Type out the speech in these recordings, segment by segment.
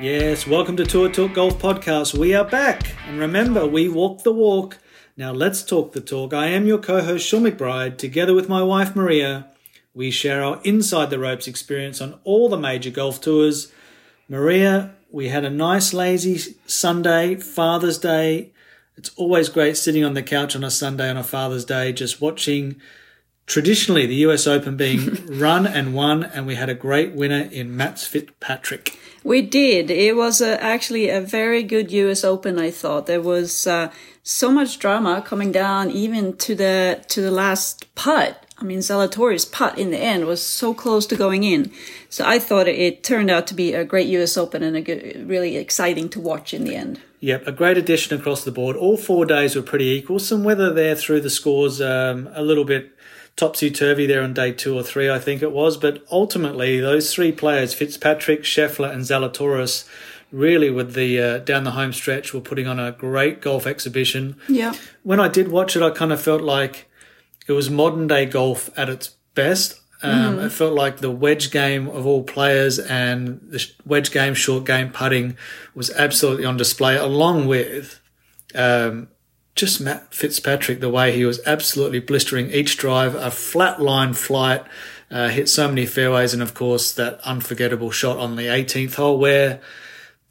Yes, welcome to Tour Talk Golf Podcast. We are back. And remember, we walk the walk. Now let's talk the talk. I am your co host, Shaun McBride. Together with my wife, Maria, we share our inside the ropes experience on all the major golf tours. Maria, we had a nice, lazy Sunday, Father's Day. It's always great sitting on the couch on a Sunday on a Father's Day, just watching traditionally the US Open being run and won, and we had a great winner in Mats Fitzpatrick. We did. It was uh, actually a very good US Open. I thought there was uh, so much drama coming down, even to the to the last putt. I mean, Zalatoris' putt in the end was so close to going in. So I thought it turned out to be a great US Open and a good, really exciting to watch in the end. Yep, a great addition across the board. All four days were pretty equal. Some weather there through the scores, um, a little bit topsy turvy there on day two or three, I think it was. But ultimately, those three players, Fitzpatrick, Scheffler, and Zalatoris, really with the uh, down the home stretch were putting on a great golf exhibition. Yeah. When I did watch it, I kind of felt like it was modern day golf at its best. Um, mm. It felt like the wedge game of all players and the wedge game, short game putting was absolutely on display, along with um, just Matt Fitzpatrick, the way he was absolutely blistering each drive, a flat line flight, uh, hit so many fairways, and of course that unforgettable shot on the 18th hole where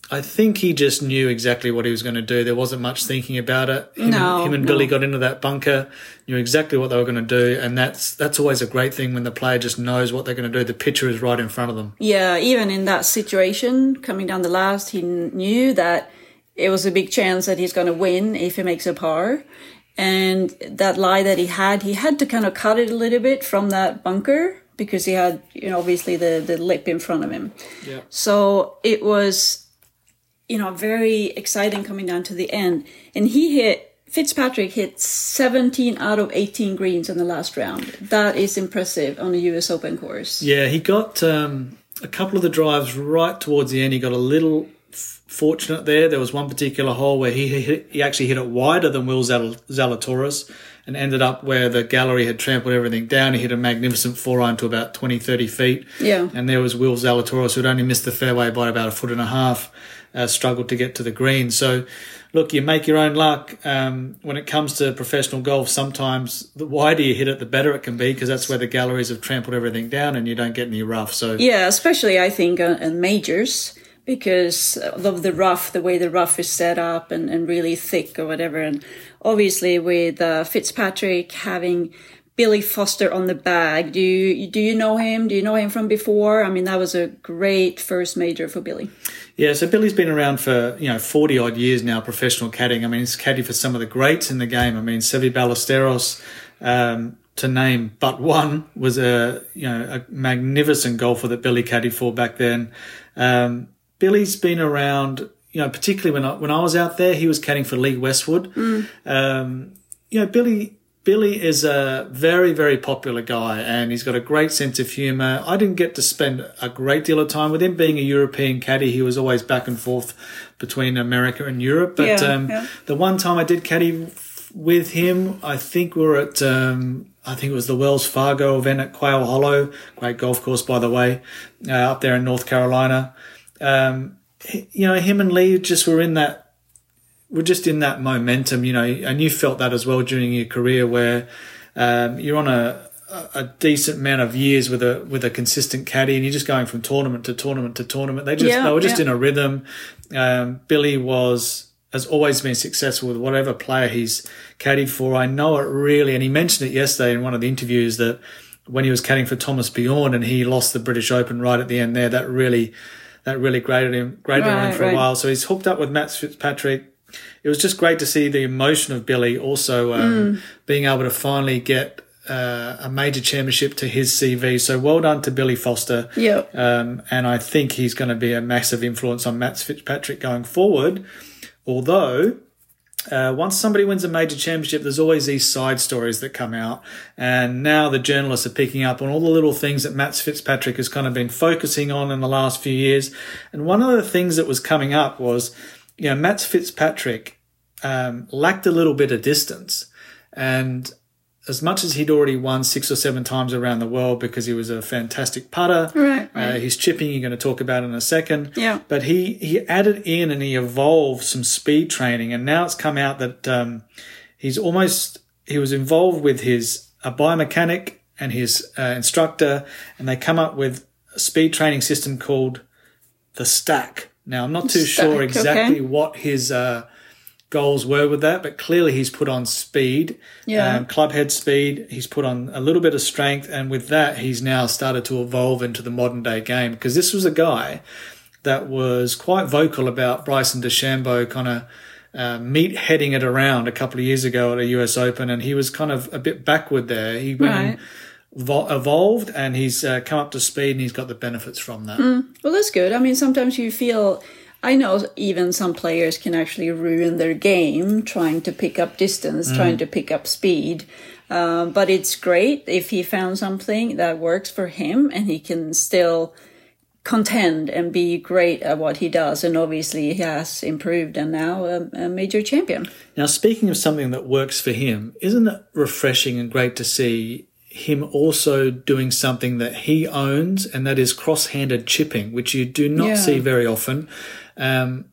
I think he just knew exactly what he was going to do. There wasn't much thinking about it. Him, no, and, him and no. Billy got into that bunker, knew exactly what they were going to do, and that's that's always a great thing when the player just knows what they're going to do. The picture is right in front of them. Yeah, even in that situation, coming down the last, he knew that it was a big chance that he's going to win if he makes a par. And that lie that he had, he had to kind of cut it a little bit from that bunker because he had, you know, obviously the, the lip in front of him. Yeah. So it was, you know, very exciting coming down to the end. And he hit, Fitzpatrick hit 17 out of 18 greens in the last round. That is impressive on a US Open course. Yeah, he got um, a couple of the drives right towards the end. He got a little fortunate there. There was one particular hole where he hit, he actually hit it wider than Will Zal- Zalatoris and ended up where the gallery had trampled everything down. He hit a magnificent four iron to about 20, 30 feet. Yeah. And there was Will Zalatoris who had only missed the fairway by about a foot and a half, uh, struggled to get to the green. So, look, you make your own luck. Um, when it comes to professional golf, sometimes the wider you hit it, the better it can be because that's where the galleries have trampled everything down and you don't get any rough. So, Yeah, especially I think uh, in majors because of the rough, the way the rough is set up and, and really thick or whatever. And obviously with uh, Fitzpatrick having Billy Foster on the bag, do you, do you know him? Do you know him from before? I mean, that was a great first major for Billy. Yeah, so Billy's been around for, you know, 40 odd years now, professional caddying. I mean, he's caddy for some of the greats in the game. I mean, Seve Ballesteros, um, to name but one, was a, you know, a magnificent golfer that Billy caddied for back then. Um, Billy's been around, you know, particularly when I, when I was out there, he was caddying for Lee Westwood. Mm. Um, you know, Billy, Billy is a very, very popular guy and he's got a great sense of humour. I didn't get to spend a great deal of time with him. Being a European caddy, he was always back and forth between America and Europe. But Yeah, um, yeah. the one time I did caddy with him, I think we were at, um, I think it was the Wells Fargo event at Quail Hollow. Great golf course, by the way, uh, up there in North Carolina. Um, you know, him and Lee just were in that we're just in that momentum, you know, and you felt that as well during your career where um, you're on a, a decent amount of years with a with a consistent caddy and you're just going from tournament to tournament to tournament. They just Yeah, they were just yeah. in a rhythm. Um, Billy was has always been successful with whatever player he's caddied for. I know it really, and he mentioned it yesterday in one of the interviews that when he was caddying for Thomas Bjorn and he lost the British Open right at the end there, that really that really graded him graded on him Right, for a while. So he's hooked up with Matt Fitzpatrick it was just great to see the emotion of Billy also um, being able to finally get uh, a major championship to his CV. So well done to Billy Foster. Yeah. Um, and I think he's going to be a massive influence on Matt Fitzpatrick going forward. Although, uh, once somebody wins a major championship, there's always these side stories that come out. And now the journalists are picking up on all the little things that Matt Fitzpatrick has kind of been focusing on in the last few years. And one of the things that was coming up was, you know, Matt Fitzpatrick um, lacked a little bit of distance. And as much as he'd already won six or seven times around the world because he was a fantastic putter. Right, Uh, his chipping, you're going to talk about in a second. Yeah. But he, he added in and he evolved some speed training. And now it's come out that um, he's almost, he was involved with his a biomechanic and his uh, instructor, and they come up with a speed training system called the Stack. Now, I'm not too Stack, sure exactly okay. what his uh, goals were with that, but clearly he's put on speed, Yeah. um, club head speed. He's put on a little bit of strength, and with that, he's now started to evolve into the modern day game. Because this was a guy that was quite vocal about Bryson DeChambeau kind of uh, meat heading it around a couple of years ago at a US Open, and he was kind of a bit backward there. He went and Right. vo- evolved, and he's uh, come up to speed, and he's got the benefits from that. Well, that's good. I mean, sometimes you feel. I know even some players can actually ruin their game trying to pick up distance, trying to pick up speed. Um, but it's great if he found something that works for him and he can still contend and be great at what he does. And obviously, he has improved and now a, a major champion. Now, speaking of something that works for him, isn't it refreshing and great to see him also doing something that he owns, and that is cross-handed chipping, which you do not Yeah. see very often. Um,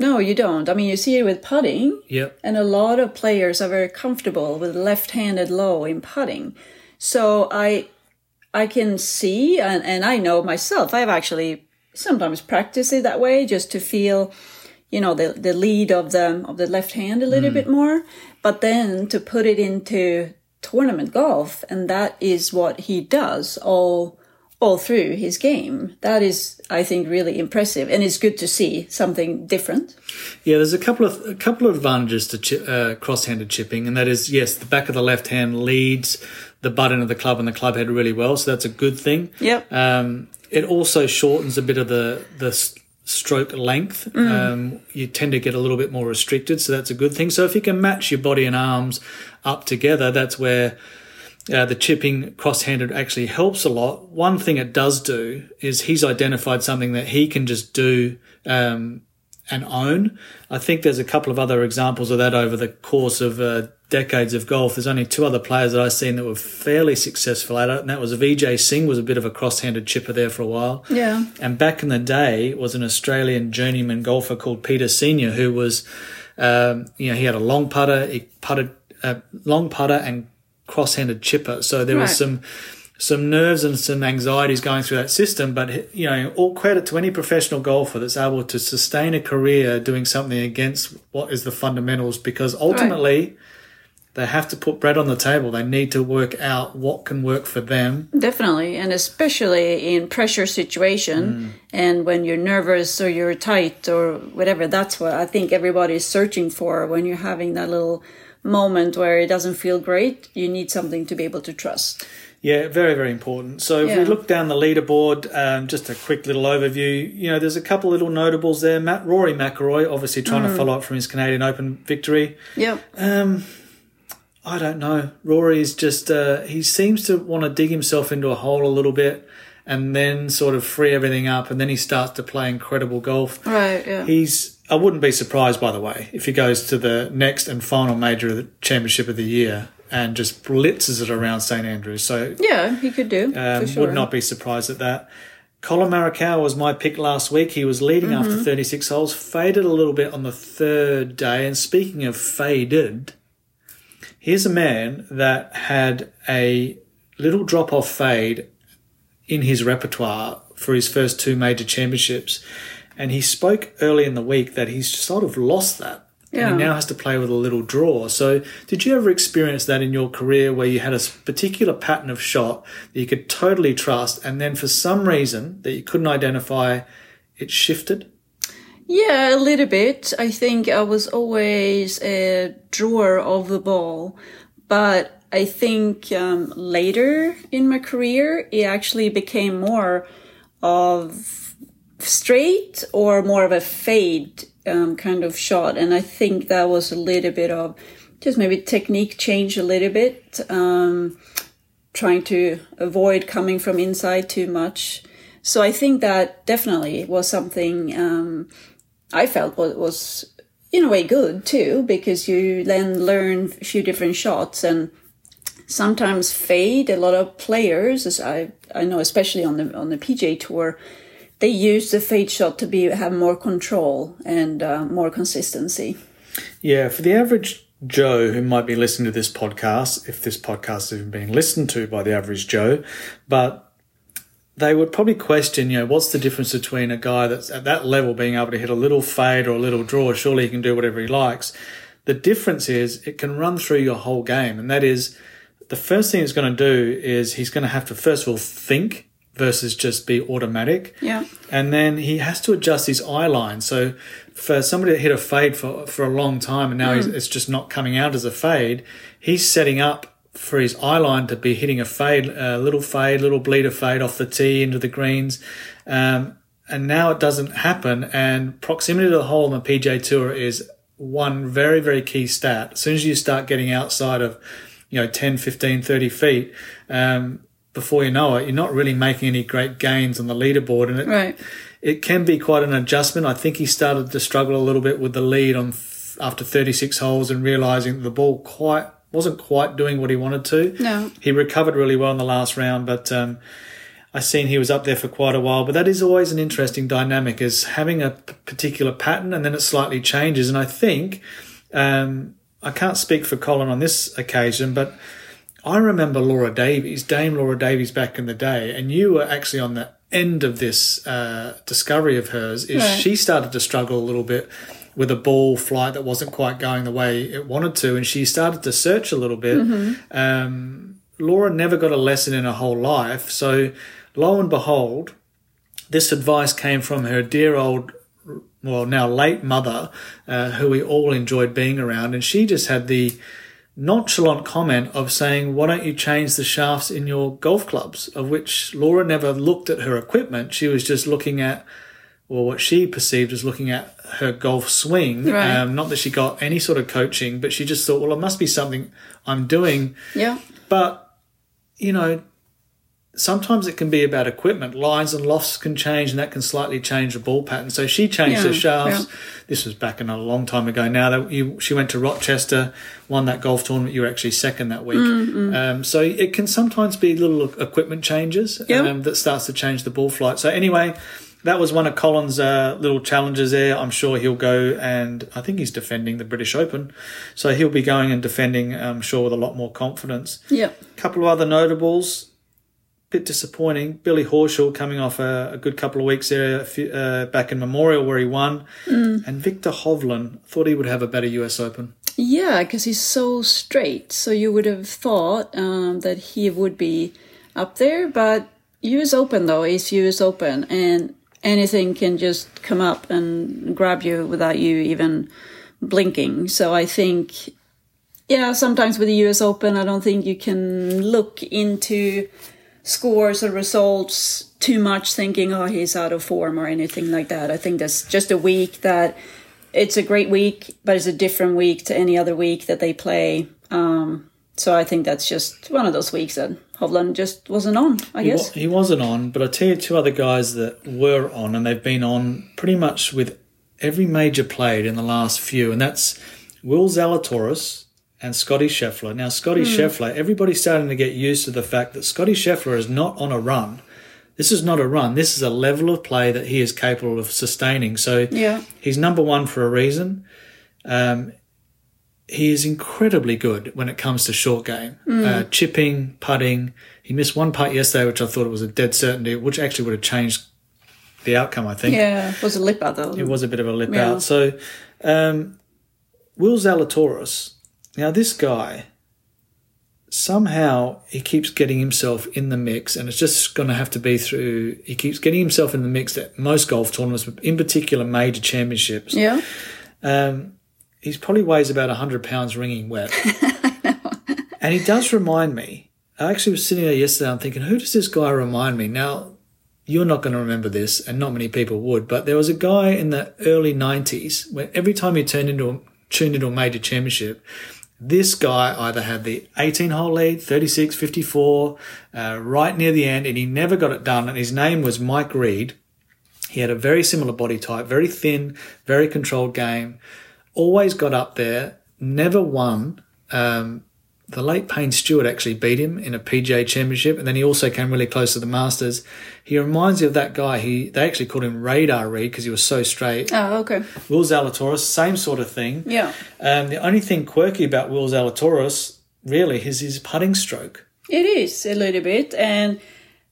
No, you don't. I mean, you see it with putting. yep. And a lot of players are very comfortable with left-handed low in putting. So I I can see and, and I know myself, I've actually sometimes practiced it that way just to feel, you know, the, the lead of the of the left hand a little bit more. But then to put it into tournament golf, and that is what he does all all through his game. That is, I think, really impressive, and it's good to see something different. Yeah, there's a couple of a couple of advantages to chi- uh, cross-handed chipping, and that is yes, the back of the left hand leads the button of the club and the club head really well, so that's a good thing. Yep. Um, it also shortens a bit of the the stroke length. Um, you tend to get a little bit more restricted, so that's a good thing. So if you can match your body and arms up together, that's where uh, the chipping cross-handed actually helps a lot. One thing it does do is he's identified something that he can just do um, and own. I think there's a couple of other examples of that over the course of uh, decades of golf. There's only two other players that I've seen that were fairly successful at it, and that was Vijay Singh was a bit of a cross-handed chipper there for a while. Yeah. And back in the day was an Australian journeyman golfer called Peter Senior, who was, um, you know, he had a long putter, he putted a long putter and cross-handed chipper. So there was some some nerves and some anxieties going through that system. But you know, all credit to any professional golfer that's able to sustain a career doing something against what is the fundamentals, because ultimately. They have to put bread on the table. They need to work out what can work for them Definitely, and especially in pressure situation, mm. and when you're nervous or you're tight or whatever. That's what I think everybody's searching for when you're having that little moment where it doesn't feel great. You need something to be able to trust. Yeah, very, very important. So if we look down the leaderboard, um, just a quick little overview. You know, there's a couple little notables there. Matt Rory McIlroy, obviously trying to follow up from his Canadian Open victory. Yeah. Um, I don't know. Rory is just uh, he seems to want to dig himself into a hole a little bit, and then sort of free everything up, and then he starts to play incredible golf. Right. Yeah. He's. I wouldn't be surprised, by the way, if he goes to the next and final major of the championship of the year and just blitzes it around St Andrews. So yeah, he could do um, sure. Would not be surprised at that. Collin Morikawa was my pick last week. He was leading after Mm-hmm. 36 holes, faded a little bit on the third day. And speaking of faded, here's a man that had a little drop off fade in his repertoire for his first two major championships. And he spoke early in the week that he's sort of lost that. And he now has to play with a little draw. So, did you ever experience that in your career where you had a particular pattern of shot that you could totally trust, and then for some reason that you couldn't identify, it shifted? Yeah, a little bit. I think I was always a drawer of the ball, but I think um, later in my career, it actually became more of straight or more of a fade um, kind of shot. And I think that was a little bit of just maybe technique change a little bit, um, trying to avoid coming from inside too much. So I think that definitely was something um, I felt was, was in a way good too, because you then learn a few different shots and sometimes fade. A lot of players, as I I know, especially on the on the PGA tour, they use the fade shot to be have more control and uh, more consistency. Yeah, for the average Joe who might be listening to this podcast, if this podcast is even being listened to by the average Joe, but they would probably question, you know, what's the difference between a guy that's at that level being able to hit a little fade or a little draw? Surely he can do whatever he likes. The difference is it can run through your whole game, and that is the first thing he's going to do is he's going to have to first of all think versus just be automatic. Yeah. And then he has to adjust his eye line. So for somebody that hit a fade for, for a long time and now mm. it's just not coming out as a fade, he's setting up for his eye line to be hitting a fade, a little fade, little bleeder fade off the tee into the greens. Um, and now it doesn't happen. And proximity to the hole on the PGA Tour is one very, very key stat. As soon as you start getting outside of, you know, 10, 15, 30 feet, um, before you know it, you're not really making any great gains on the leaderboard. And it, right. it can be quite an adjustment. I think he started to struggle a little bit with the lead on after 36 holes and realizing the ball quite wasn't quite doing what he wanted to. No. He recovered really well in the last round, but um, I seen he was up there for quite a while. But that is always an interesting dynamic, is having a particular pattern and then it slightly changes. And I think um, I can't speak for Collin on this occasion, but I remember Laura Davies, Dame Laura Davies, back in the day, and you were actually on the end of this uh, discovery of hers. Is right. she started to struggle a little bit with a ball flight that wasn't quite going the way it wanted to, and she started to search a little bit. Mm-hmm. Um, Laura never got a lesson in her whole life, so lo and behold, this advice came from her dear old well now late mother uh, who we all enjoyed being around and she just had the nonchalant comment of saying, Why don't you change the shafts in your golf clubs? Of which Laura never looked at her equipment. She was just looking at, well, what she perceived as looking at her golf swing. Right. Um, not that she got any sort of coaching, but she just thought, well, it must be something I'm doing. Yeah. But, you know, sometimes it can be about equipment. Lines and lofts can change, and that can slightly change the ball pattern. So she changed yeah, her shafts. Yeah. This was back in a long time ago. Now that you, she went to Rochester, won that golf tournament. You were actually second that week. Mm-hmm. Um, so it can sometimes be little equipment changes yeah. um, that starts to change the ball flight. So anyway. That was one of Collin's uh, little challenges there. I'm sure he'll go and I think he's defending the British Open. So he'll be going and defending, I'm sure, with a lot more confidence. Yeah. A couple of other notables bit disappointing. Billy Horschel coming off a, a good couple of weeks there uh, back in Memorial where he won, mm. and Viktor Hovland thought he would have a better U.S. Open. Yeah, because he's so straight. So you would have thought um, that he would be up there, but U.S. Open though is U.S. Open, and anything can just come up and grab you without you even blinking. So I think. Yeah, sometimes with the US Open, I don't think you can look into scores or results too much thinking oh he's out of form or anything like that. I think that's just a week that it's a great week but it's a different week to any other week that they play. Um, so i think that's just one of those weeks that hovland just wasn't on i he guess. he wasn't on but i tell you two other guys that were on and they've been on pretty much with every major played in the last few and that's will zalatoris and Scottie Scheffler. Now, Scottie mm. Scheffler, everybody's starting to get used to the fact that Scottie Scheffler is not on a run. This is not a run. This is a level of play that he is capable of sustaining. So yeah. he's number one for a reason. Um, he is incredibly good when it comes to short game, mm. uh, chipping, putting. He missed one putt yesterday, which I thought it was a dead certainty, which actually would have changed the outcome. I think. Yeah, it was a lip out though. It was a bit of a lip yeah. out. So, um, Will Zalatoris now, this guy, somehow he keeps getting himself in the mix, and it's just going to have to be through. He keeps getting himself in the mix at most golf tournaments, but in particular major championships. Yeah. Um, he's probably weighs about 100 pounds ringing wet. and he does remind me. I actually was sitting there yesterday and thinking, who does this guy remind me? Now, you're not going to remember this, and not many people would, but there was a guy in the early 90s where every time he turned into a, tuned into a major championship, this guy either had the 18 hole lead, 36, 54, uh, right near the end, and he never got it done. And his name was Mike Reid. He had a very similar body type, very thin, very controlled game, always got up there, never won. Um, the late Payne Stewart actually beat him in a PGA Championship, and then he also came really close to the Masters. He reminds you of that guy. He they actually called him Radar Reid because he was so straight. Oh, okay. Will Zalatoris, same sort of thing. Yeah. Um, the only thing quirky about Will Zalatoris really is his putting stroke. It is a little bit, and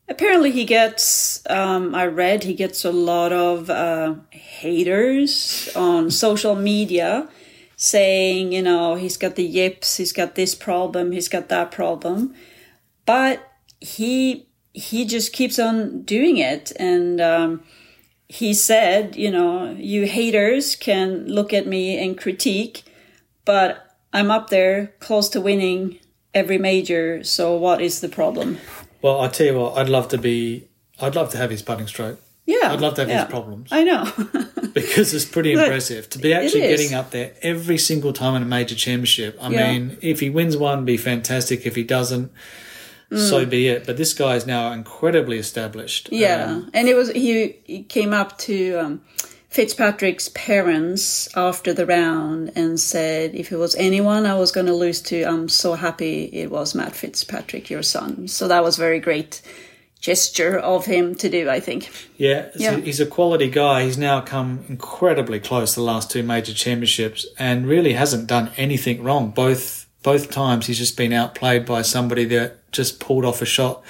apparently he gets. Um, I read he gets a lot of uh, haters on social media, saying you know he's got the yips, he's got this problem, he's got that problem, but he he just keeps on doing it, and um, he said, you know, you haters can look at me and critique, but I'm up there close to winning every major. So what is the problem? Well, I tell you what, I'd love to be. I'd love to have his putting stroke Yeah, I'd love to have yeah. his problems. I know. because it's pretty impressive to be actually getting up there every single time in a major championship. I Yeah. mean, if he wins one, be fantastic. If he doesn't, so Mm. be it. But this guy is now incredibly established. yeah, Um, and it was he, he came up to um, Fitzpatrick's parents after the round and said, "If it was anyone I was going to lose to, I'm so happy it was Matt Fitzpatrick, your son." So that was very great gesture of him to do. I think. yeah, Yeah. he's a quality guy. He's now come incredibly close the last two major championships and really hasn't done anything wrong. Both both times he's just been outplayed by somebody that just pulled off a shot.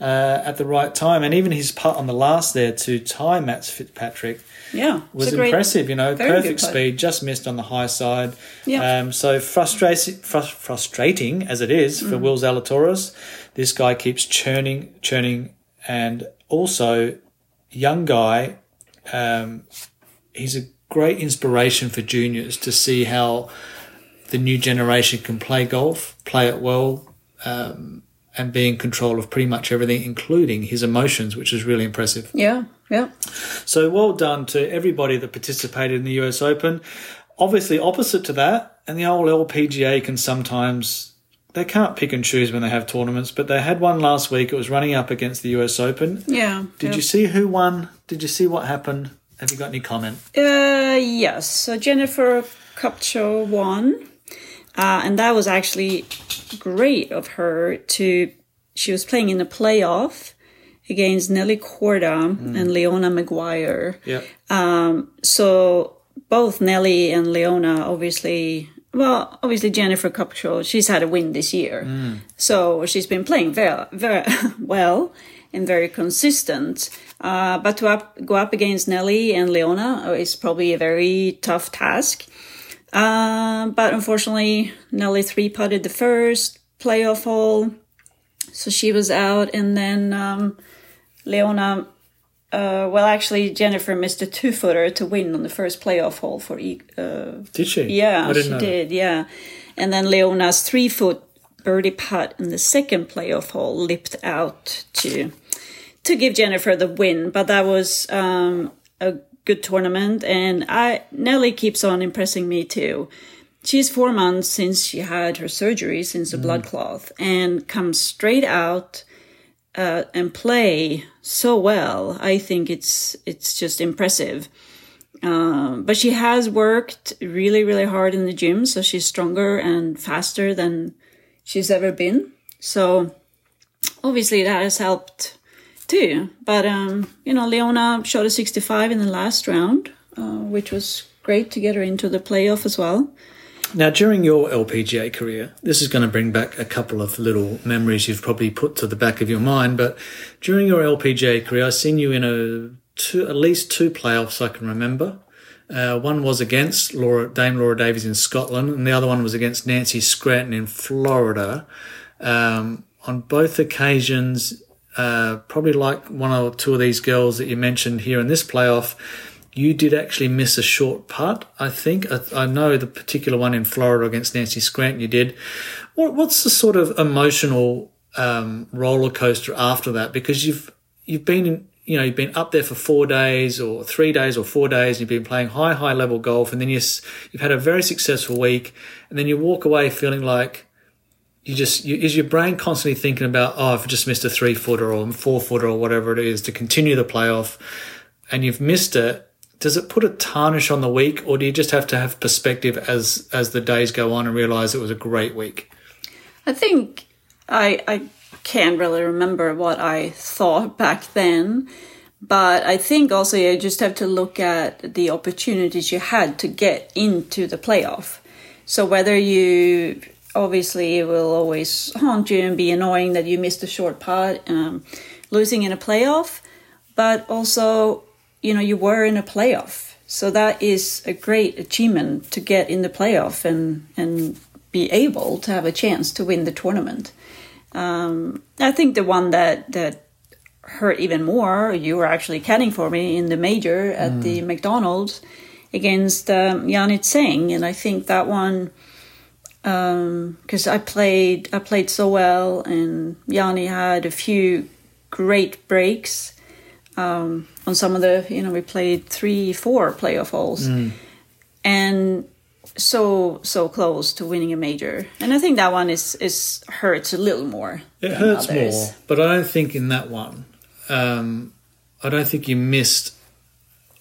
Uh, at the right time, and even his putt on the last there to tie Matt Fitzpatrick Yeah, was a great- impressive. You know, perfect speed, just missed on the high side. Yeah. Um, so frustrating, frus- frustrating as it is Mm. for Will Zalatoris, this guy keeps churning, churning, and also young guy. Um, he's a great inspiration for juniors to see how the new generation can play golf, play it well. Um, and be in control of pretty much everything, including his emotions, which is really impressive. Yeah, yeah. So well done to everybody that participated in the US Open. Obviously, opposite to that, and the old LPGA can sometimes they can't pick and choose when they have tournaments, but they had one last week. It was running up against the US Open. Yeah. Did yeah. you see who won? Did you see what happened? Have you got any comment? Uh, yes. So Jennifer Kupcho won, uh, and that was actually great of her to. She was playing in a playoff against Nelly Korda and Leona Maguire. Yeah. Um, So both Nelly and Leona, obviously, well, obviously Jennifer Kupcho, she's had a win this year, so she's been playing very, very well and very consistent. Uh, but to up, go up against Nelly and Leona is probably a very tough task. Uh, but unfortunately, Nelly three putted the first playoff hole, so she was out, and then um, Leona uh, well, actually, Jennifer missed a two footer to win on the first playoff hole for. E- Uh, Did she? yeah, she know. did. Yeah, and then Leona's three foot birdie putt in the second playoff hole lipped out to to give Jennifer the win. But that was um, a good tournament, and I Nelly keeps on impressing me too. She's four months since she had her surgery, since Mm. the blood clot, and comes straight out uh, and play so well. I think it's it's just impressive. Um, but she has worked really, really hard in the gym, so she's stronger and faster than she's ever been. So obviously that has helped too. But um, you know, Leona shot a 65 in the last round, uh, which was great to get her into the playoff as well. Now, during your LPGA career, this is going to bring back a couple of little memories you've probably put to the back of your mind. But during your LPGA career, I've seen you in a two, at least two playoffs I can remember. Uh, one was against Laura, Dame Laura Davies in Scotland, and the other one was against Nancy Scranton in Florida. Um, on both occasions, uh, probably like one or two of these girls that you mentioned here in this playoff, you did actually miss a short putt. I think I, I know the particular one in Florida against Nancy Scranton. You did. What, what's the sort of emotional um, roller coaster after that? Because you've you've been you know you've been up there for four days or three days or four days. And You've been playing high high level golf, and then you you've had a very successful week, and then you walk away feeling like you just you, is your brain constantly thinking about oh I've just missed a three footer or a four footer or whatever it is to continue the playoff, and you've missed it. Does it put a tarnish on the week, or do you just have to have perspective as as the days go on and realize it was a great week? I think I I can't really remember what I thought back then, but I think also you just have to look at the opportunities you had to get into the playoff. So whether you obviously it will always haunt you and be annoying that you missed a short putt, um, losing in a playoff, but also you know you were in a playoff, so that is a great achievement to get in the playoff and and be able to have a chance to win the tournament. Um, I think the one that that hurt even more, you were actually caddying for me in the major at mm. the McDonald's against um, Yani Tseng, and I think that one because um, I played I played so well, and Yani had a few great breaks um, on some of the you know we played three four playoff holes, mm. and so so close to winning a major, and I think that one is is hurts a little more. It hurts others. more, but I don't think in that one, um, I don't think you missed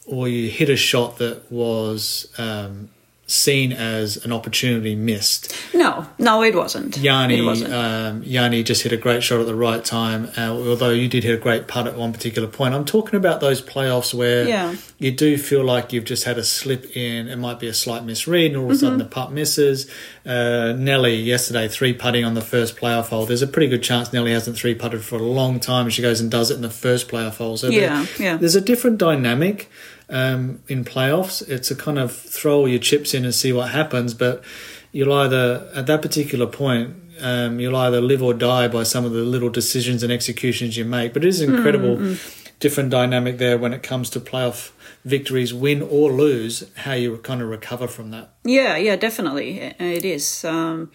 or you hit a shot that was um, seen as an opportunity missed. No, no, it wasn't. Yani, it wasn't. Um, Yani just hit a great shot at the right time. Uh, although you did hit a great putt at one particular point. I'm talking about those playoffs where yeah. you do feel like you've just had a slip in. It might be a slight misread, and all of a sudden mm-hmm. the putt misses. Uh, Nelly yesterday three putting on the first playoff hole. There's a pretty good chance Nelly hasn't three putted for a long time. And she goes and does it in the first playoff hole. So yeah, there, yeah. there's a different dynamic um, in playoffs. It's a kind of throw all your chips in and see what happens. But you'll either, at that particular point, um, you'll either live or die by some of the little decisions and executions you make. But it is incredible mm-hmm. different dynamic there when it comes to playoff victories, win or lose, how you kind of recover from that. Yeah, yeah, definitely, it is. Um,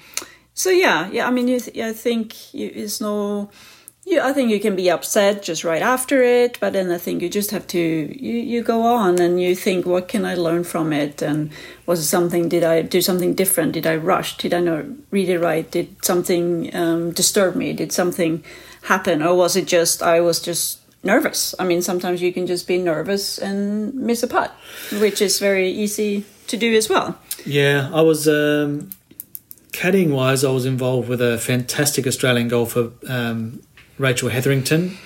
so yeah, yeah. I mean, you, I think it's no yeah, I think you can be upset just right after it, but then I think you just have to you, you go on and you think, what can I learn from it? And was it something? Did I do something different? Did I rush? Did I not read it right? Did something um, disturb me? Did something happen, or was it just I was just nervous? I mean, sometimes you can just be nervous and miss a putt, which is very easy to do as well. Yeah, I was. Um caddying wise, I was involved with a fantastic Australian golfer, um, Rachel Hetherington,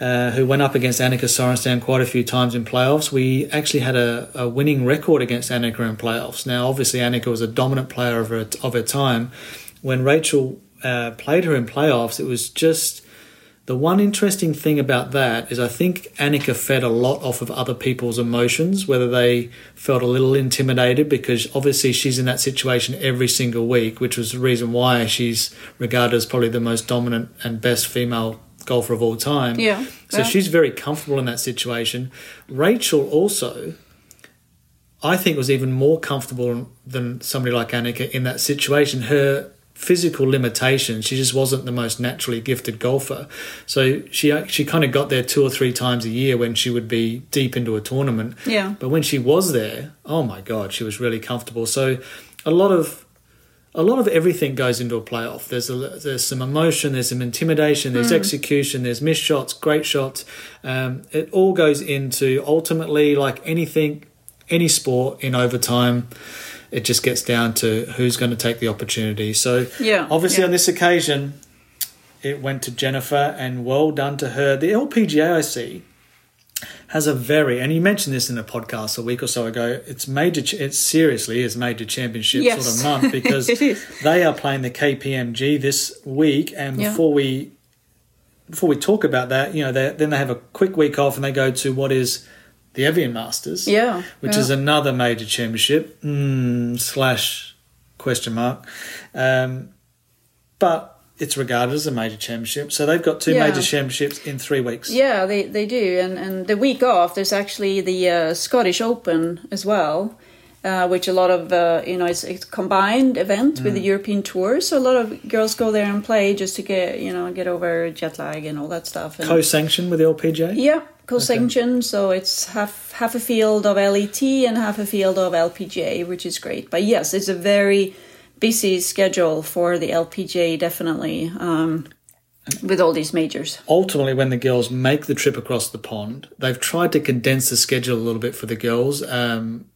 uh, who went up against Annika Sorenstam quite a few times in playoffs. We actually had a, a, winning record against Annika in playoffs. Now, obviously, Annika was a dominant player of her, of her time. When Rachel uh, played her in playoffs, it was just the one interesting thing about that is I think Annika fed a lot off of other people's emotions, whether they felt a little intimidated because obviously she's in that situation every single week, which was the reason why she's regarded as probably the most dominant and best female golfer of all time. Yeah. So yeah. she's very comfortable in that situation. Rachel also I think was even more comfortable than somebody like Annika in that situation. Her physical limitations. She just wasn't the most naturally gifted golfer. So she she kind of got there two or three times a year when she would be deep into a tournament. Yeah. But when she was there, oh my god, she was really comfortable. So a lot of a lot of everything goes into a playoff. There's a, there's some emotion, there's some intimidation, there's mm. execution, there's missed shots, great shots. Um, it all goes into ultimately like anything, any sport in overtime it just gets down to who's going to take the opportunity. So, yeah, obviously yeah. on this occasion, it went to Jennifer, and well done to her. The LPGA, I see, has a very and you mentioned this in a podcast a week or so ago. It's major. It seriously is major championship yes. sort of month because they are playing the KPMG this week, and yeah. before we before we talk about that, you know, then they have a quick week off and they go to what is the Evian Masters, yeah, which yeah. is another major championship mm, slash question mark, um, but it's regarded as a major championship. So they've got two yeah. major championships in three weeks. Yeah, they they do, and and the week off there's actually the uh, Scottish Open as well. Uh, which a lot of uh, you know it's, it's a combined event mm. with the mm. European tour, so a lot of girls go there and play just to get you know get over jet lag and all that stuff. And, Co-sanctioned with the LPGA. Yeah, co-sanction, okay. so it's half half a field of LET and half a field of LPGA, which is great. But yes, it's a very busy schedule for the LPGA, definitely. Um, with all these majors. Ultimately, when the girls make the trip across the pond, they've tried to condense the schedule a little bit for the girls. Um,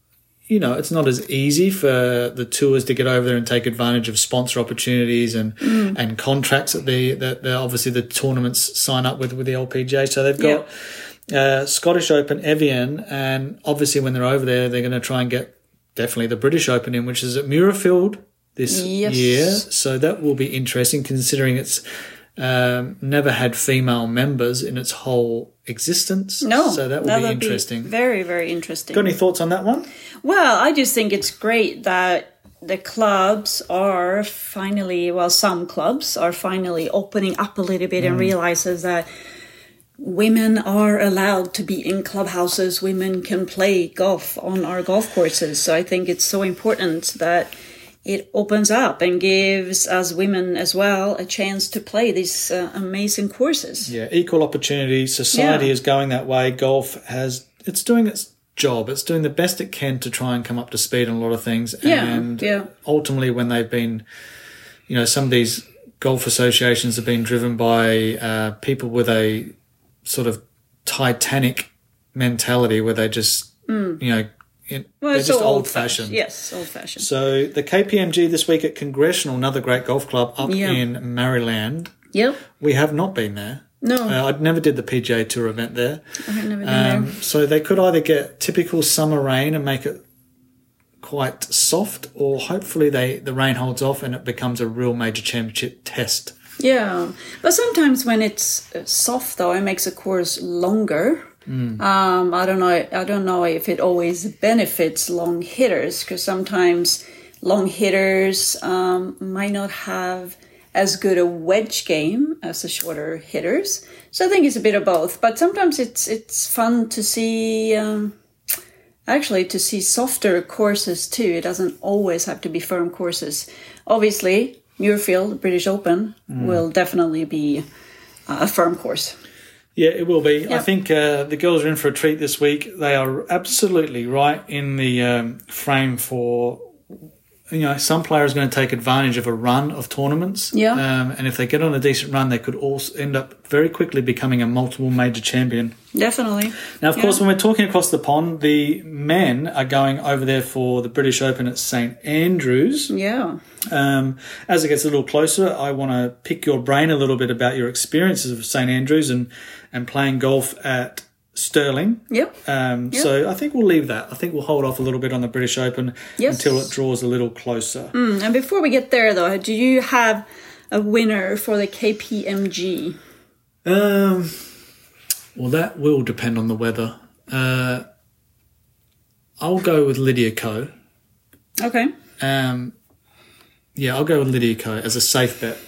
you know, it's not as easy for the tours to get over there and take advantage of sponsor opportunities and Mm. and contracts that the that the, obviously the tournaments sign up with with the LPGA. So they've got uh, Scottish Open, Evian, and obviously when they're over there, they're going to try and get definitely the British Open in, which is at Muirfield this Yes. year. So that will be interesting, considering it's um, never had female members in its whole existence. No, so that will be interesting. very, very interesting. Got any thoughts on that one? Well, I just think it's great that the clubs are finally, well, some clubs are finally opening up a little bit and realizes that women are allowed to be in clubhouses. Women can play golf on our golf courses. So I think it's so important that it opens up and gives us women as well a chance to play these uh, amazing courses. Yeah, equal opportunity. Society Yeah. is going that way. Golf has it's doing its job. It's doing the best it can to try and come up to speed on a lot of things. Yeah, and yeah. ultimately, when they've been, you know, some of these golf associations have been driven by uh, people with a sort of Titanic mentality, where they just, you know, Mm. Well, they're just old fashioned. Yes, old fashioned. So the KPMG this week at Congressional, another great golf club up in Maryland. Yep. We have not been there. No, Uh, I never did the PGA Tour event there. I've never been there. Um, so they could either get typical summer rain and make it quite soft, or hopefully they the rain holds off and it becomes a real major championship test. Yeah, but sometimes when it's uh, soft, though, it makes a course longer. Um, I don't know. I don't know if it always benefits long hitters because sometimes long hitters um, might not have as good a wedge game as the shorter hitters. So I think it's a bit of both. But sometimes it's it's fun to see. Um, actually to see softer courses too. It doesn't always have to be firm courses. Obviously, Muirfield, British Open, will definitely be a firm course. Yeah, it will be. I think uh, the girls are in for a treat this week. They are absolutely right in the um, frame for. You know, some players are going to take advantage of a run of tournaments. Yeah. Um, and if they get on a decent run, they could also end up very quickly becoming a multiple major champion. Definitely. Now, of Yeah. course, when we're talking across the pond, the men are going over there for the British Open at St Andrews. Yeah. Um, as it gets a little closer, I want to pick your brain a little bit about your experiences of St Andrews and, and playing golf at Sterling. Yep. Um, Yeah. So I think we'll leave that. I think we'll hold off a little bit on the British Open Yes. until it draws a little closer. Mm, And before we get there, though, do you have a winner for the KPMG? Um, well, that will depend on the weather. Uh, I'll go with Lydia Ko. Okay. Um, yeah, I'll go with Lydia Ko as a safe bet.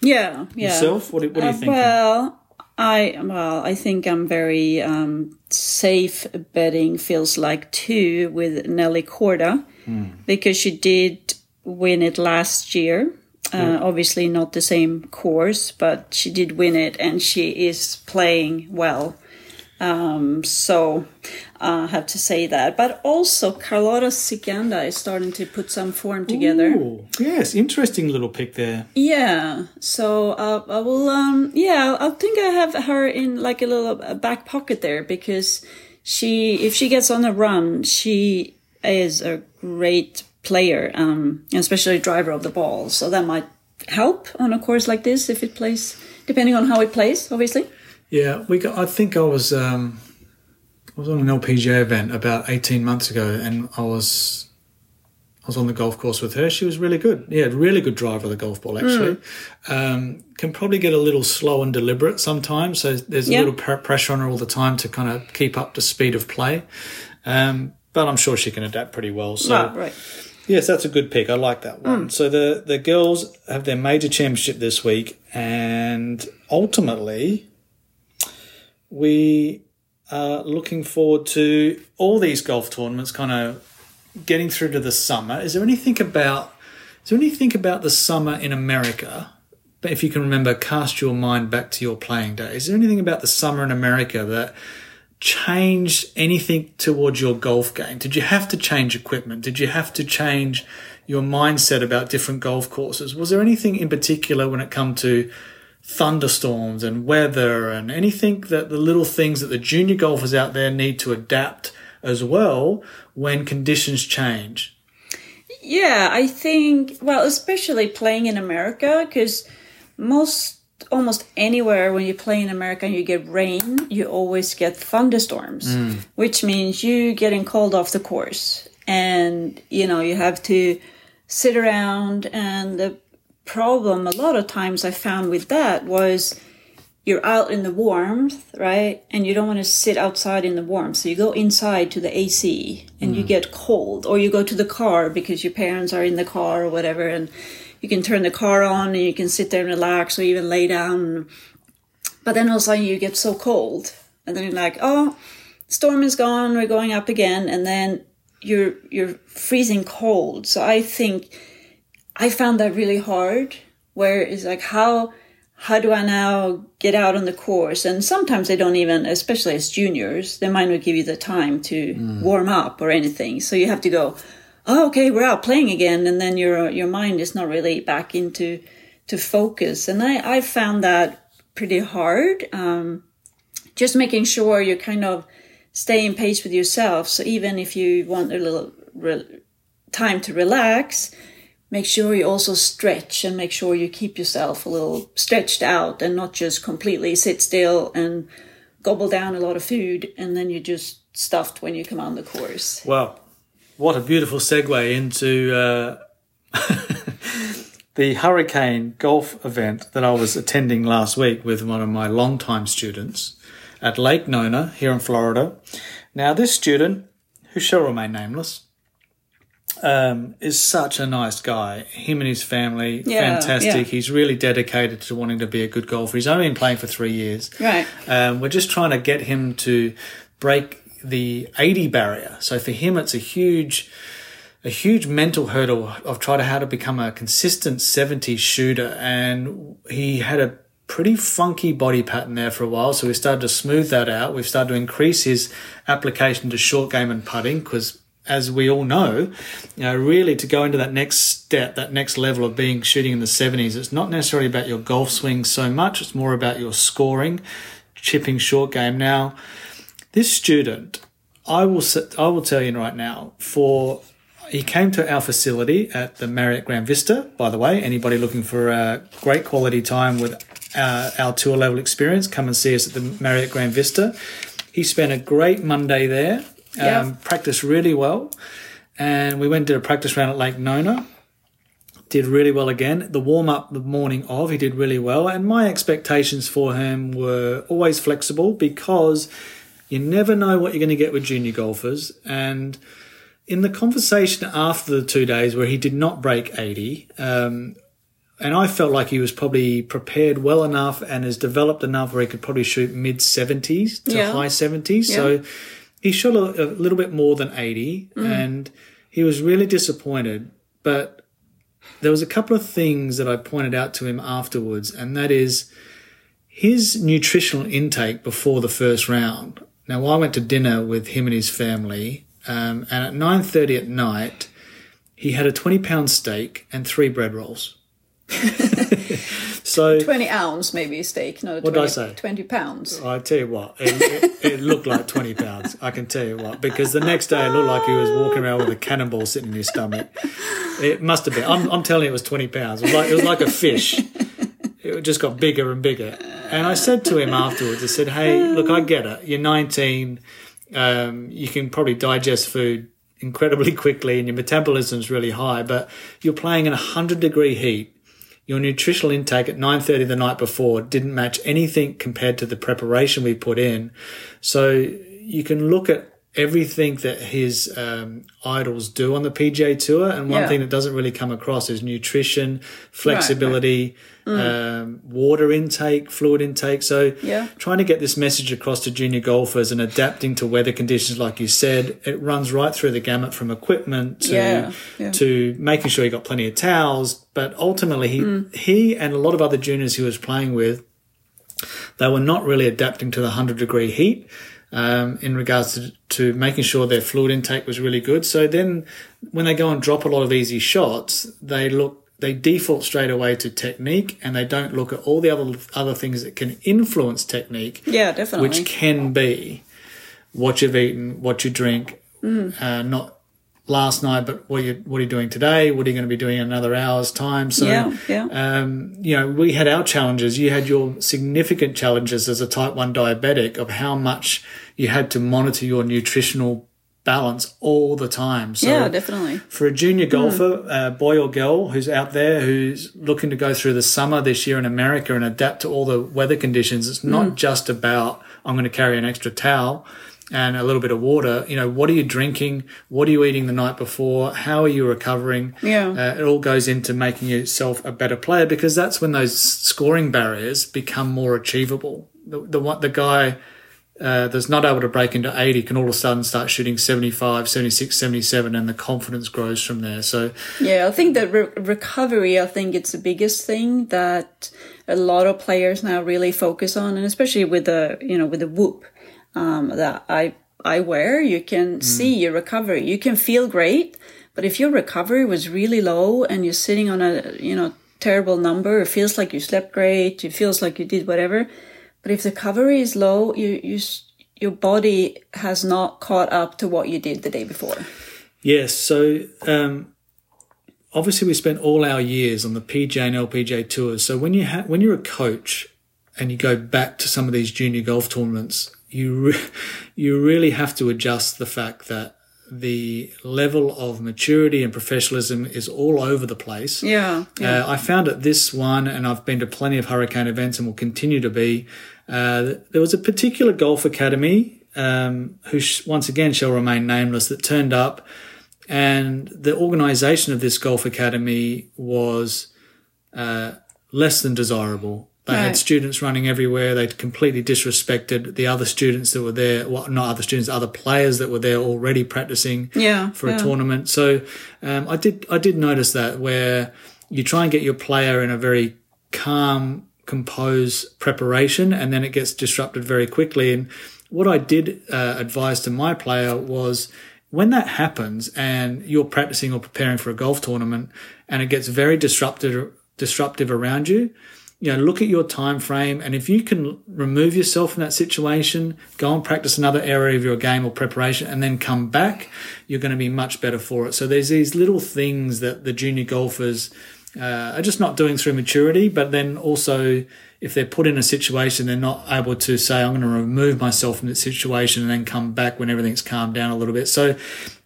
Yeah. Yeah. Yourself? What, do- what are you Uh, thinking? Well, I well, I think I'm very um, safe betting. Feels like too with Nelly Korda because she did win it last year. Uh, obviously, not the same course, but she did win it, and she is playing well. Um, so uh, I have to say that. But also, Carlota Ciganda is starting to put some form together. Ooh, yes, interesting little pick there. Yeah, so uh, I will. Um, yeah, I think I have her in like a little uh, back pocket there because she, if she gets on a run, she is a great player, um, especially driver of the ball. So that might help on a course like this if it plays, depending on how it plays, obviously. Yeah, we got. I think I was um, I was on an LPGA event about eighteen months ago, and I was I was on the golf course with her. She was really good. Yeah, really good driver of the golf ball. Actually, um, can probably get a little slow and deliberate sometimes. So there's a little pr- pressure on her all the time to kind of keep up the speed of play. Um, but I'm sure she can adapt pretty well. So right, right. Yes, that's a good pick. I like that one. So the the girls have their major championship this week, and ultimately, we are looking forward to all these golf tournaments, kind of getting through to the summer. Is there anything about is there anything about the summer in America? If you can remember, cast your mind back to your playing days. Is there anything about the summer in America that changed anything towards your golf game? Did you have to change equipment? Did you have to change your mindset about different golf courses? Was there anything in particular when it come to thunderstorms and weather and anything that the little things that the junior golfers out there need to adapt as well when conditions change. Yeah, I think, well, especially playing in America, because most, almost anywhere when you play in America and you get rain, you always get thunderstorms, hmm. which means you getting called off the course. And, you know, you have to sit around. And the problem a lot of times I found with that was you're out in the warmth, right? And you don't want to sit outside in the warmth. So you go inside to the AC and you mm. get cold, or you go to the car because your parents are in the car or whatever, and you can turn the car on and you can sit there and relax or even lay down. But then all of a sudden you get so cold, and then you're like, oh, storm is gone, we're going up again, and then you're you're freezing cold. So I think I found that really hard. Where it's like how how do I now get out on the course? And sometimes they don't even, especially as juniors, they might not give you the time to warm up or anything. So you have to go, oh, okay, we're out playing again, and then your your mind is not really back into to focus. And I I found that pretty hard. Um, just making sure you're kind of staying pace with yourself. So even if you want a little re- time to relax, make sure you also stretch and make sure you keep yourself a little stretched out and not just completely sit still and gobble down a lot of food and then you're just stuffed when you come on the course. Well, what a beautiful segue into uh, the Hurricane golf event that I was attending last week with one of my longtime students at Lake Nona here in Florida. Now, this student, who shall remain nameless, um, is such a nice guy. Him and his family, Yeah, fantastic. yeah. He's really dedicated to wanting to be a good golfer. He's only been playing for three years. Right. Um, we're just trying to get him to break the 80 barrier. So for him, it's a huge, a huge mental hurdle of trying to how to become a consistent 70 shooter. And he had a pretty funky body pattern there for a while. So we started to smooth that out. We've started to increase his application to short game and putting because as we all know, you know, really to go into that next step, that next level of being shooting in the 70s, it's not necessarily about your golf swing so much. It's more about your scoring, chipping short game. Now, this student, I will I will tell you right now, for he came to our facility at the Marriott Grand Vista. By the way, anybody looking for a great quality time with uh, our tour level experience, come and see us at the Marriott Grand Vista. He spent a great Monday there, um, Yeah. practiced really well, and we went and did a practice round at Lake Nona did really well again. The warm up the morning of, he did really well. And my expectations for him were always flexible because you never know what you're going to get with junior golfers. And in the conversation after the two days where he did not break 80, um, and I felt like he was probably prepared well enough and has developed enough where he could probably shoot mid 70s to Yeah. high 70s. So he shot a, a little bit more than 80 and he was really disappointed. But there was a couple of things that I pointed out to him afterwards, and that is his nutritional intake before the first round. Now, I went to dinner with him and his family, um, and at nine thirty at night, he had a twenty pound steak and three bread rolls. so 20 ounce maybe steak, not a What did I 20, say? 20 pounds. I tell you what, it, it, it looked like 20 pounds. I can tell you what, because the next day it looked like he was walking around with a cannonball sitting in his stomach. It must have been. I'm, I'm telling you, it was 20 pounds. It was like, it was like a fish. It just got bigger and bigger. And I said to him afterwards, I said, hey, look, I get it. You're 19. Um, you can probably digest food incredibly quickly and your metabolism's really high, but you're playing in 100 degree heat your nutritional intake at 9.30 the night before didn't match anything compared to the preparation we put in. So you can look at everything that his um, idols do on the pga tour and one Yeah. thing that doesn't really come across is nutrition flexibility Um, water intake fluid intake so Yeah. trying to get this message across to junior golfers and adapting to weather conditions like you said it runs right through the gamut from equipment to Yeah, to making sure you got plenty of towels. But ultimately, he he and a lot of other juniors he was playing with, they were not really adapting to the hundred degree heat. Um, in regards to, to making sure their fluid intake was really good. So then when they go and drop a lot of easy shots, they look, they default straight away to technique and they don't look at all the other, other things that can influence technique Yeah, definitely. which can be what you've eaten, what you drink, uh, not last night, but what you what are you doing today? What are you going to be doing in another hour's time? So, Yeah, yeah. Um, you know, we had our challenges. You had your significant challenges as a type one diabetic of how much you had to monitor your nutritional balance all the time. So, yeah, definitely. for a junior golfer, uh, boy or girl who's out there who's looking to go through the summer this year in America and adapt to all the weather conditions, it's not just about I'm going to carry an extra towel and a little bit of water. You know, what are you drinking? What are you eating the night before? How are you recovering? Yeah. Uh, it all goes into making yourself a better player because that's when those scoring barriers become more achievable. The the the guy uh, that's not able to break into 80 can all of a sudden start shooting 75, 76, 77, and the confidence grows from there. So, Yeah, I think that re- recovery, I think it's the biggest thing that a lot of players now really focus on, and especially with the, you know, with the whoop um, that I I wear, you can see your recovery. You can feel great, but if your recovery was really low and you're sitting on a, you know, terrible number, it feels like you slept great, it feels like you did whatever. But if the recovery is low, you you your body has not caught up to what you did the day before. yes. So, um, obviously, we spent all our years on the PGA and LPGA tours. So, when you ha- when you're a coach and you go back to some of these junior golf tournaments, you re- you really have to adjust the fact that the level of maturity and professionalism is all over the place. Yeah. yeah. Uh, I found at this one, and I've been to plenty of hurricane events and will continue to be. Uh, there was a particular golf academy um, who, sh- once again, shall remain nameless, that turned up, and the organisation of this golf academy was uh, less than desirable. They had students running everywhere. They completely disrespected the other students that were there. Well, not other students, other players that were there already practicing Yeah, for yeah. a tournament. So um, I did I did notice that where you try and get your player in a very calm, composed preparation, and then it gets disrupted very quickly. And what I did uh, advise to my player was when that happens and you're practicing or preparing for a golf tournament and it gets very disruptive disruptive around you you know look at your time frame and if you can remove yourself from that situation go and practice another area of your game or preparation and then come back you're going to be much better for it. So there's these little things that the junior golfers uh, are just not doing through maturity but then also if they're put in a situation they're not able to say i'm going to remove myself from this situation and then come back when everything's calmed down a little bit so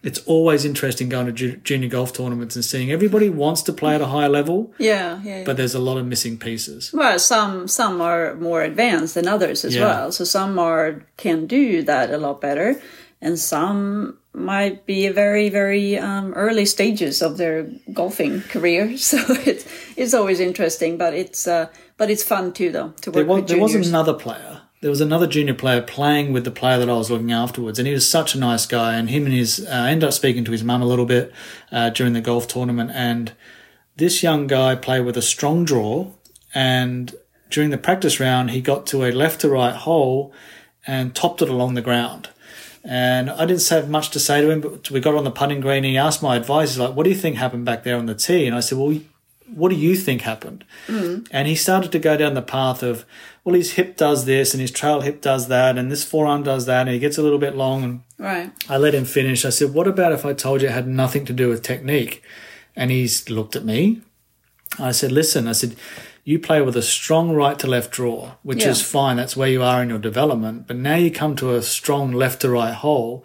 it's always interesting going to ju- junior golf tournaments and seeing everybody wants to play at a high level Yeah, yeah. but there's a lot of missing pieces well, some some are more advanced than others as Yeah. well. So some are can do that a lot better, and some might be a very very um, early stages of their golfing career. So it's it's always interesting, but it's uh, but it's fun too though to work there was, with there was another player. There was another junior player playing with the player that I was looking afterwards, and he was such a nice guy. And him and his, uh, ended up speaking to his mum a little bit uh, during the golf tournament. And this young guy played with a strong draw, and during the practice round, he got to a left to right hole and topped it along the ground. And I didn't have much to say to him, but we got on the putting green. And he asked my advice. He's like, "What do you think happened back there on the tee?" And I said, "Well, what do you think happened?" Mm. And he started to go down the path of, well, his hip does this and his trail hip does that and this forearm does that and he gets a little bit long. And right. I let him finish. I said, what about if I told you it had nothing to do with technique? And he's looked at me. I said, listen, I said, you play with a strong right to left draw, which Yeah. is fine. That's where you are in your development. But now you come to a strong left to right hole.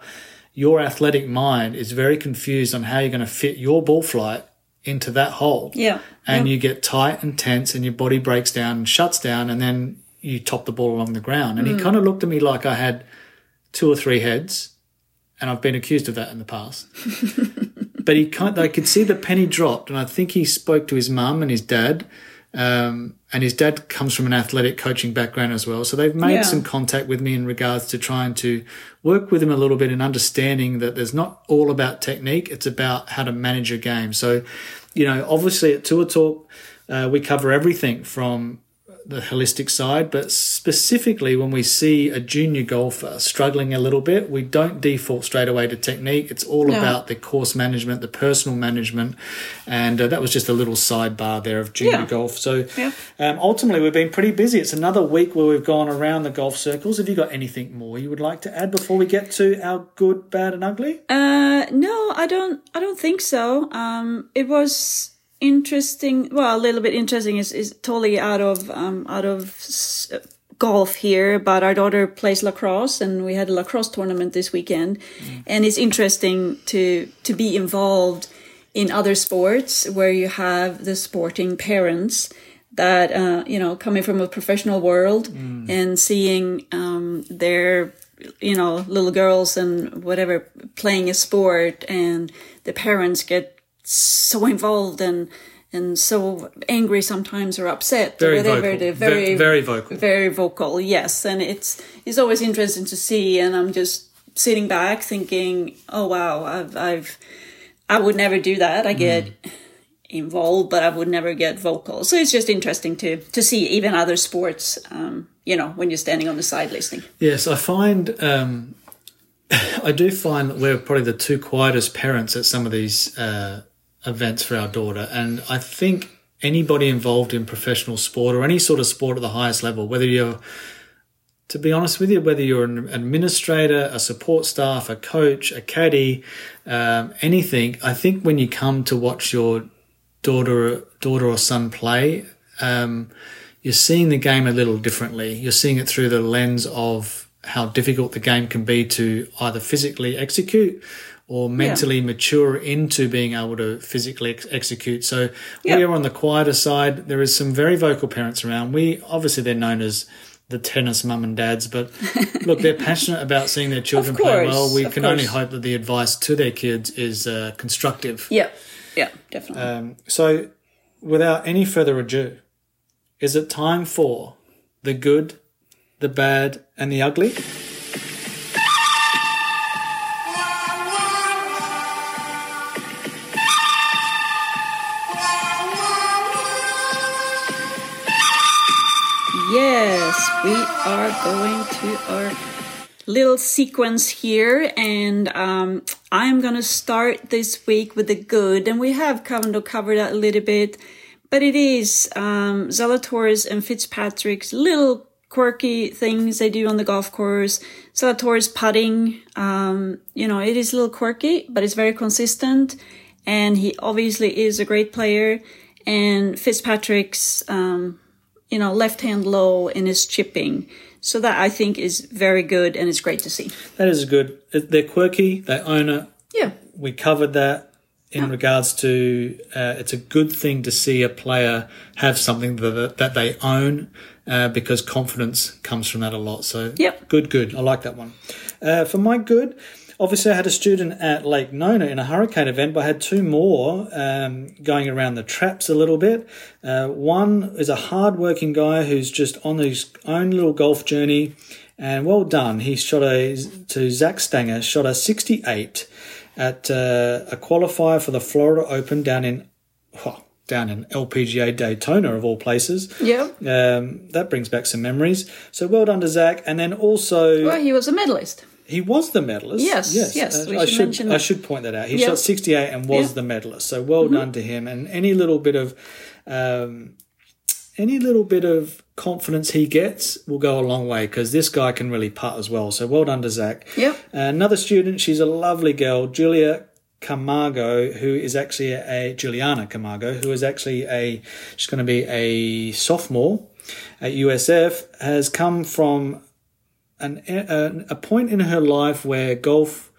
Your athletic mind is very confused on how you're going to fit your ball flight into that hole Yeah. and you get tight and tense and your body breaks down and shuts down and then you top the ball along the ground and he mm. kind of looked at me like i had two or three heads and i've been accused of that in the past but he kind of, i could see the penny dropped and i think he spoke to his mum and his dad um, and his dad comes from an athletic coaching background as well. So they've made Yeah. some contact with me in regards to trying to work with him a little bit and understanding that there's not all about technique. It's about how to manage a game. So you know obviously at tour talk uh, we cover everything from the holistic side, but specifically when we see a junior golfer struggling a little bit, we don't default straight away to technique. It's all No. about the course management, the personal management, and uh, that was just a little sidebar there of junior Yeah. golf. So Yeah. um, ultimately, we've been pretty busy. It's another week where we've gone around the golf circles. Have you got anything more you would like to add before we get to our good, bad, and ugly? Uh, no, I don't. I don't think so. Um, it was interesting. Well, a little bit interesting is is totally out of um out of s- golf here. But our daughter plays lacrosse, and we had a lacrosse tournament this weekend, and it's interesting to to be involved in other sports where you have the sporting parents that uh, you know coming from a professional world and seeing um, their you know little girls and whatever playing a sport and the parents get so involved and and so angry sometimes or upset Very or whatever vocal. they're very very vocal. very vocal yes. And it's it's always interesting to see and i'm just sitting back thinking oh wow i've i've i would never do that. I get involved but i would never get vocal. So it's just interesting to to see even other sports um you know when you're standing on the side listening. Yes, I find um, I do find that we're probably the two quietest parents at some of these uh, events for our daughter, and I think anybody involved in professional sport or any sort of sport at the highest level, whether you're to be honest with you, whether you're an administrator, a support staff, a coach, a caddy, um, anything, I think when you come to watch your daughter, daughter or son play, um, you're seeing the game a little differently. You're seeing it through the lens of how difficult the game can be to either physically execute or mentally mature into being able to physically ex- execute. So Yeah. we are on the quieter side. There is some very vocal parents around. We obviously they're known as the tennis mum and dads, but look, they're passionate about seeing their children play well. We can only hope that the advice to their kids is uh, constructive. yeah yeah definitely Um, so, without any further ado, is it time for the good, the bad, and the ugly? Yes, we are going to our little sequence here, and um, I'm to start this week with the good, and we have kind of covered that a little bit, but it is um, Zalatoris and Fitzpatrick's little quirky things they do on the golf course. Zalatoris putting, um, you know, it is a little quirky, but it's very consistent, and he obviously is a great player. And Fitzpatrick's, um, you know, left hand low and his chipping. So that I think is very good and it's great to see. That is good. They're quirky, they own it. Yeah. We covered that in regards to uh, it's a good thing to see a player have something that, that they own uh, because confidence comes from that a lot. So, Yep. good, good. I like that one. Uh, for my good, obviously, I had a student at Lake Nona in a hurricane event, but I had two more um, going around the traps a little bit. Uh, one is a hard-working guy who's just on his own little golf journey, and well done. He shot a to Zach Stanger shot a 68 at uh, a qualifier for the Florida Open down in oh, down in LPGA Daytona of all places. Yeah. Um, that brings back some memories. So well done to Zach, and then also Well, he was a medalist. He was the medalist. Yes, yes, yes, Uh, we I should should mention I should point that out. He shot sixty eight and was. Mm-hmm. the medalist. So well done to him. And any little bit of um, any little bit of confidence he gets will go a long way because this guy can really putt as well. So well done to Zach. Yep. Another student, she's a lovely girl, Julia Camargo, who is actually a Juliana Camargo, who is actually a she's going to be a sophomore at USF, has come from an, a, a point in her life where golf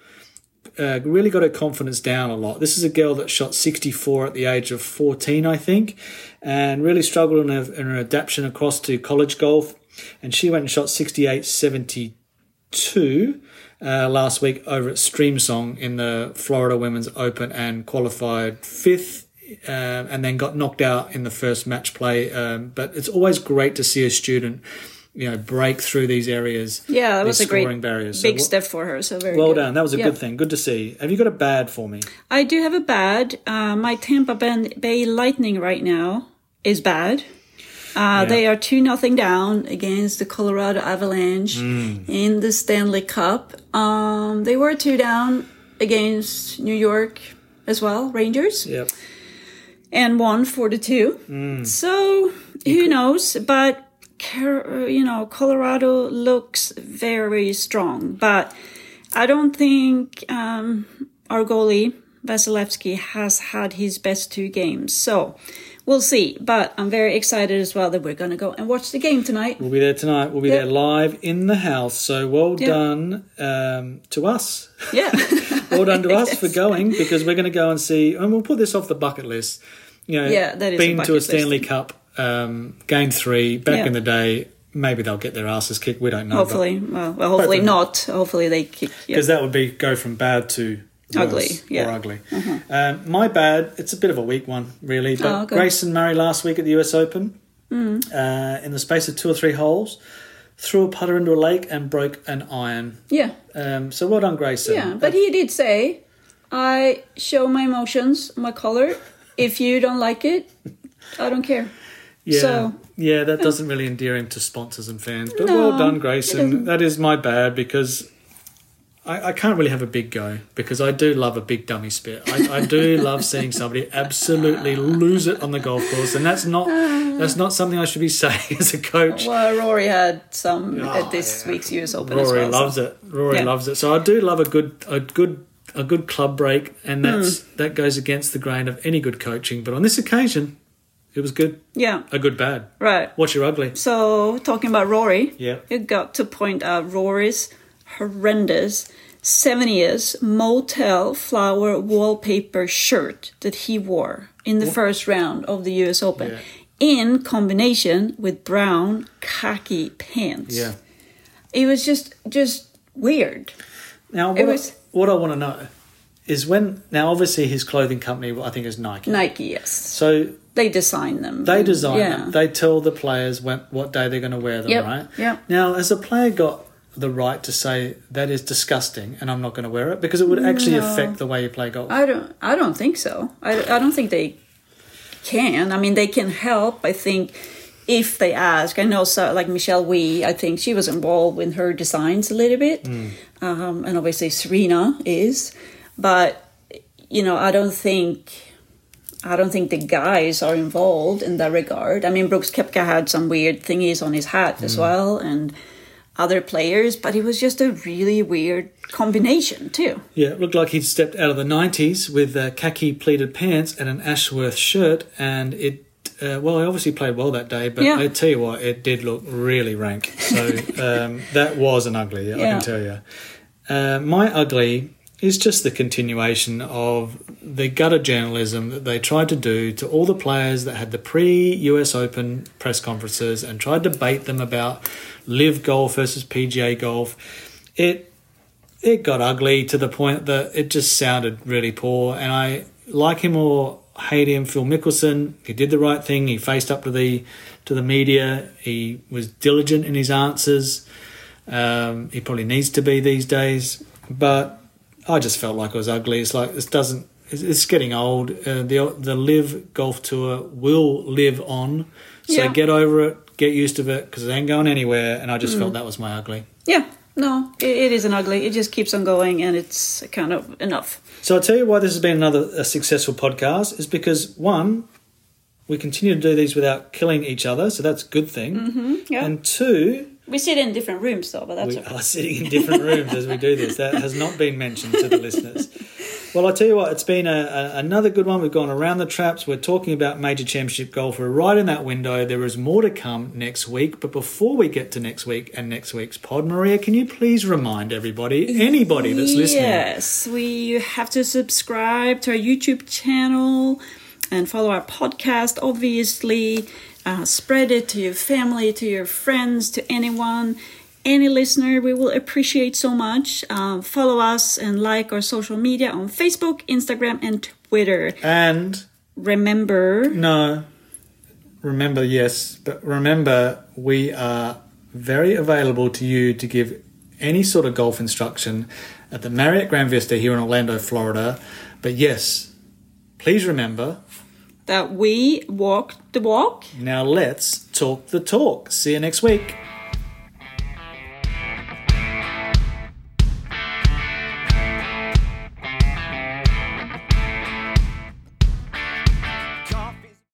uh, really got her confidence down a lot. This is a girl that shot 64 at the age of 14, I think, and really struggled in her, in her adaptation across to college golf. And she went and shot 68 72 uh, last week over at Streamsong in the Florida Women's Open and qualified fifth. Uh, and then got knocked out in the first match play. Um, but it's always great to see a student, you know, break through these areas. Yeah, that was a great scoring barriers. Big w- step for her. So very well good. done. That was a Yeah. good thing. Good to see. Have you got a bad for me? I do have a bad. Uh, my Tampa Bay Lightning right now is bad. Uh, They are 2 nothing down against the Colorado Avalanche Mm. in the Stanley Cup. Um, they were 2 down against New York as well, Rangers, Yep. and won 4 to 2. Mm. So who knows? But, you know, Colorado looks very strong. But I don't think um, our goalie, Vasilevskiy, has had his best two games. So we'll see. But I'm very excited as well that we're going to go and watch the game tonight. We'll be there tonight. We'll be Yep. there live in the house. So well Yep. done um, to us. Yeah. Well done to us for going because we're going to go and see, and we'll put this off the bucket list. You know, Yeah, that is a been to bucket a list. Stanley Cup um, game three back Yeah. in the day. Maybe they'll get their asses kicked. We don't know. hopefully. Well, well, hopefully not. Hopefully they kick. Yeah. because that would be go from bad to Ugly, yeah. Or ugly. Um, my bad. It's a bit of a weak one, really. But Oh, okay. Grayson Murray last week at the U.S. Open, Mm. uh, in the space of two or three holes, threw a putter into a lake and broke an iron. Yeah. Um, so well done, Grayson. Yeah. But he did say, I show my emotions, my color. If you don't like it, I don't care. Yeah, So- yeah, that doesn't really endear him to sponsors and fans. But No, well done, Grayson. That is my bad because I, I can't really have a big go because I do love a big dummy spit. I, I do love seeing somebody absolutely lose it on the golf course, and that's not that's not something I should be saying as a coach. Well, Rory had some Oh, at this yeah. week's US Open as Rory well. so- loves it. Rory Yeah. loves it. So I do love a good a good a good club break, and that's Mm. that goes against the grain of any good coaching. But on this occasion, it was good. Yeah. A good bad. Right. What's your ugly? So talking about Rory, Yeah. you got to point out Rory's horrendous seven years motel flower wallpaper shirt that he wore in the first round of the US Open. Yeah. In combination with brown khaki pants. Yeah. It was just just weird. Now, what, It was- I, what I want to know is when. Now, obviously, his clothing company, I think, is Nike. Nike, yes. So They design them. they design yeah. them. They tell the players when, what day they're going to wear them, Yep, right? yep. Now, has a player got the right to say that is disgusting and I'm not going to wear it because it would actually No. affect the way you play golf? I don't. I don't think so. I, I don't think they can. I mean, they can help. I think if they ask. I know, so like Michelle Wie. I think she was involved with her designs a little bit, um, and obviously Serena is. But you know, I don't think. I don't think the guys are involved in that regard. I mean, Brooks Koepka had some weird thingies on his hat as well, and other players, but it was just a really weird combination too. Yeah, it looked like he'd stepped out of the 90s with uh, khaki pleated pants and an Ashworth shirt, and it. Uh, well, he obviously played well that day, but Yeah. I tell you what, it did look really rank. So um, that was an ugly, I Yeah. can tell you. Uh, my ugly is just the continuation of the gutter journalism that they tried to do to all the players that had the pre US Open press conferences and tried to bait them about LIV golf versus PGA golf. It it got ugly to the point that it just sounded really poor. And I like him or hate him, Phil Mickelson. He did the right thing. He faced up to the to the media. He was diligent in his answers. Um, he probably needs to be these days, but I just felt like it was ugly. It's like this doesn't. It's, it's getting old. Uh, the the LIV golf tour will live on. So Yeah. get over it. Get used to it because it ain't going anywhere. And I just felt that was my ugly. Yeah, no, it, it isn't ugly. It just keeps on going, and it's kind of enough. So I'll tell you why this has been another a successful podcast is because one, we continue to do these without killing each other, so that's a good thing. Mm-hmm, yeah. And two, We sit in different rooms, though, but that's we okay. are sitting in different rooms as we do this. That has not been mentioned to the listeners. Well, I'll tell you what, it's been a, a, another good one. We've gone around the traps. We're talking about major championship golf. We're right in that window. There is more to come next week. But before we get to next week and next week's pod, Maria, can you please remind everybody, anybody that's listening, Yes, we have to subscribe to our YouTube channel and follow our podcast, obviously. Uh, spread it to your family, to your friends, to anyone. Any listener, we will appreciate so much. Um, follow us and like our social media on Facebook, Instagram, and Twitter. and Remember, No. Remember, yes, but remember, we are very available to you to give any sort of golf instruction at the Marriott Grand Vista here in Orlando, Florida. But yes, please remember, that we walk the walk. Now let's talk the talk. See you next week.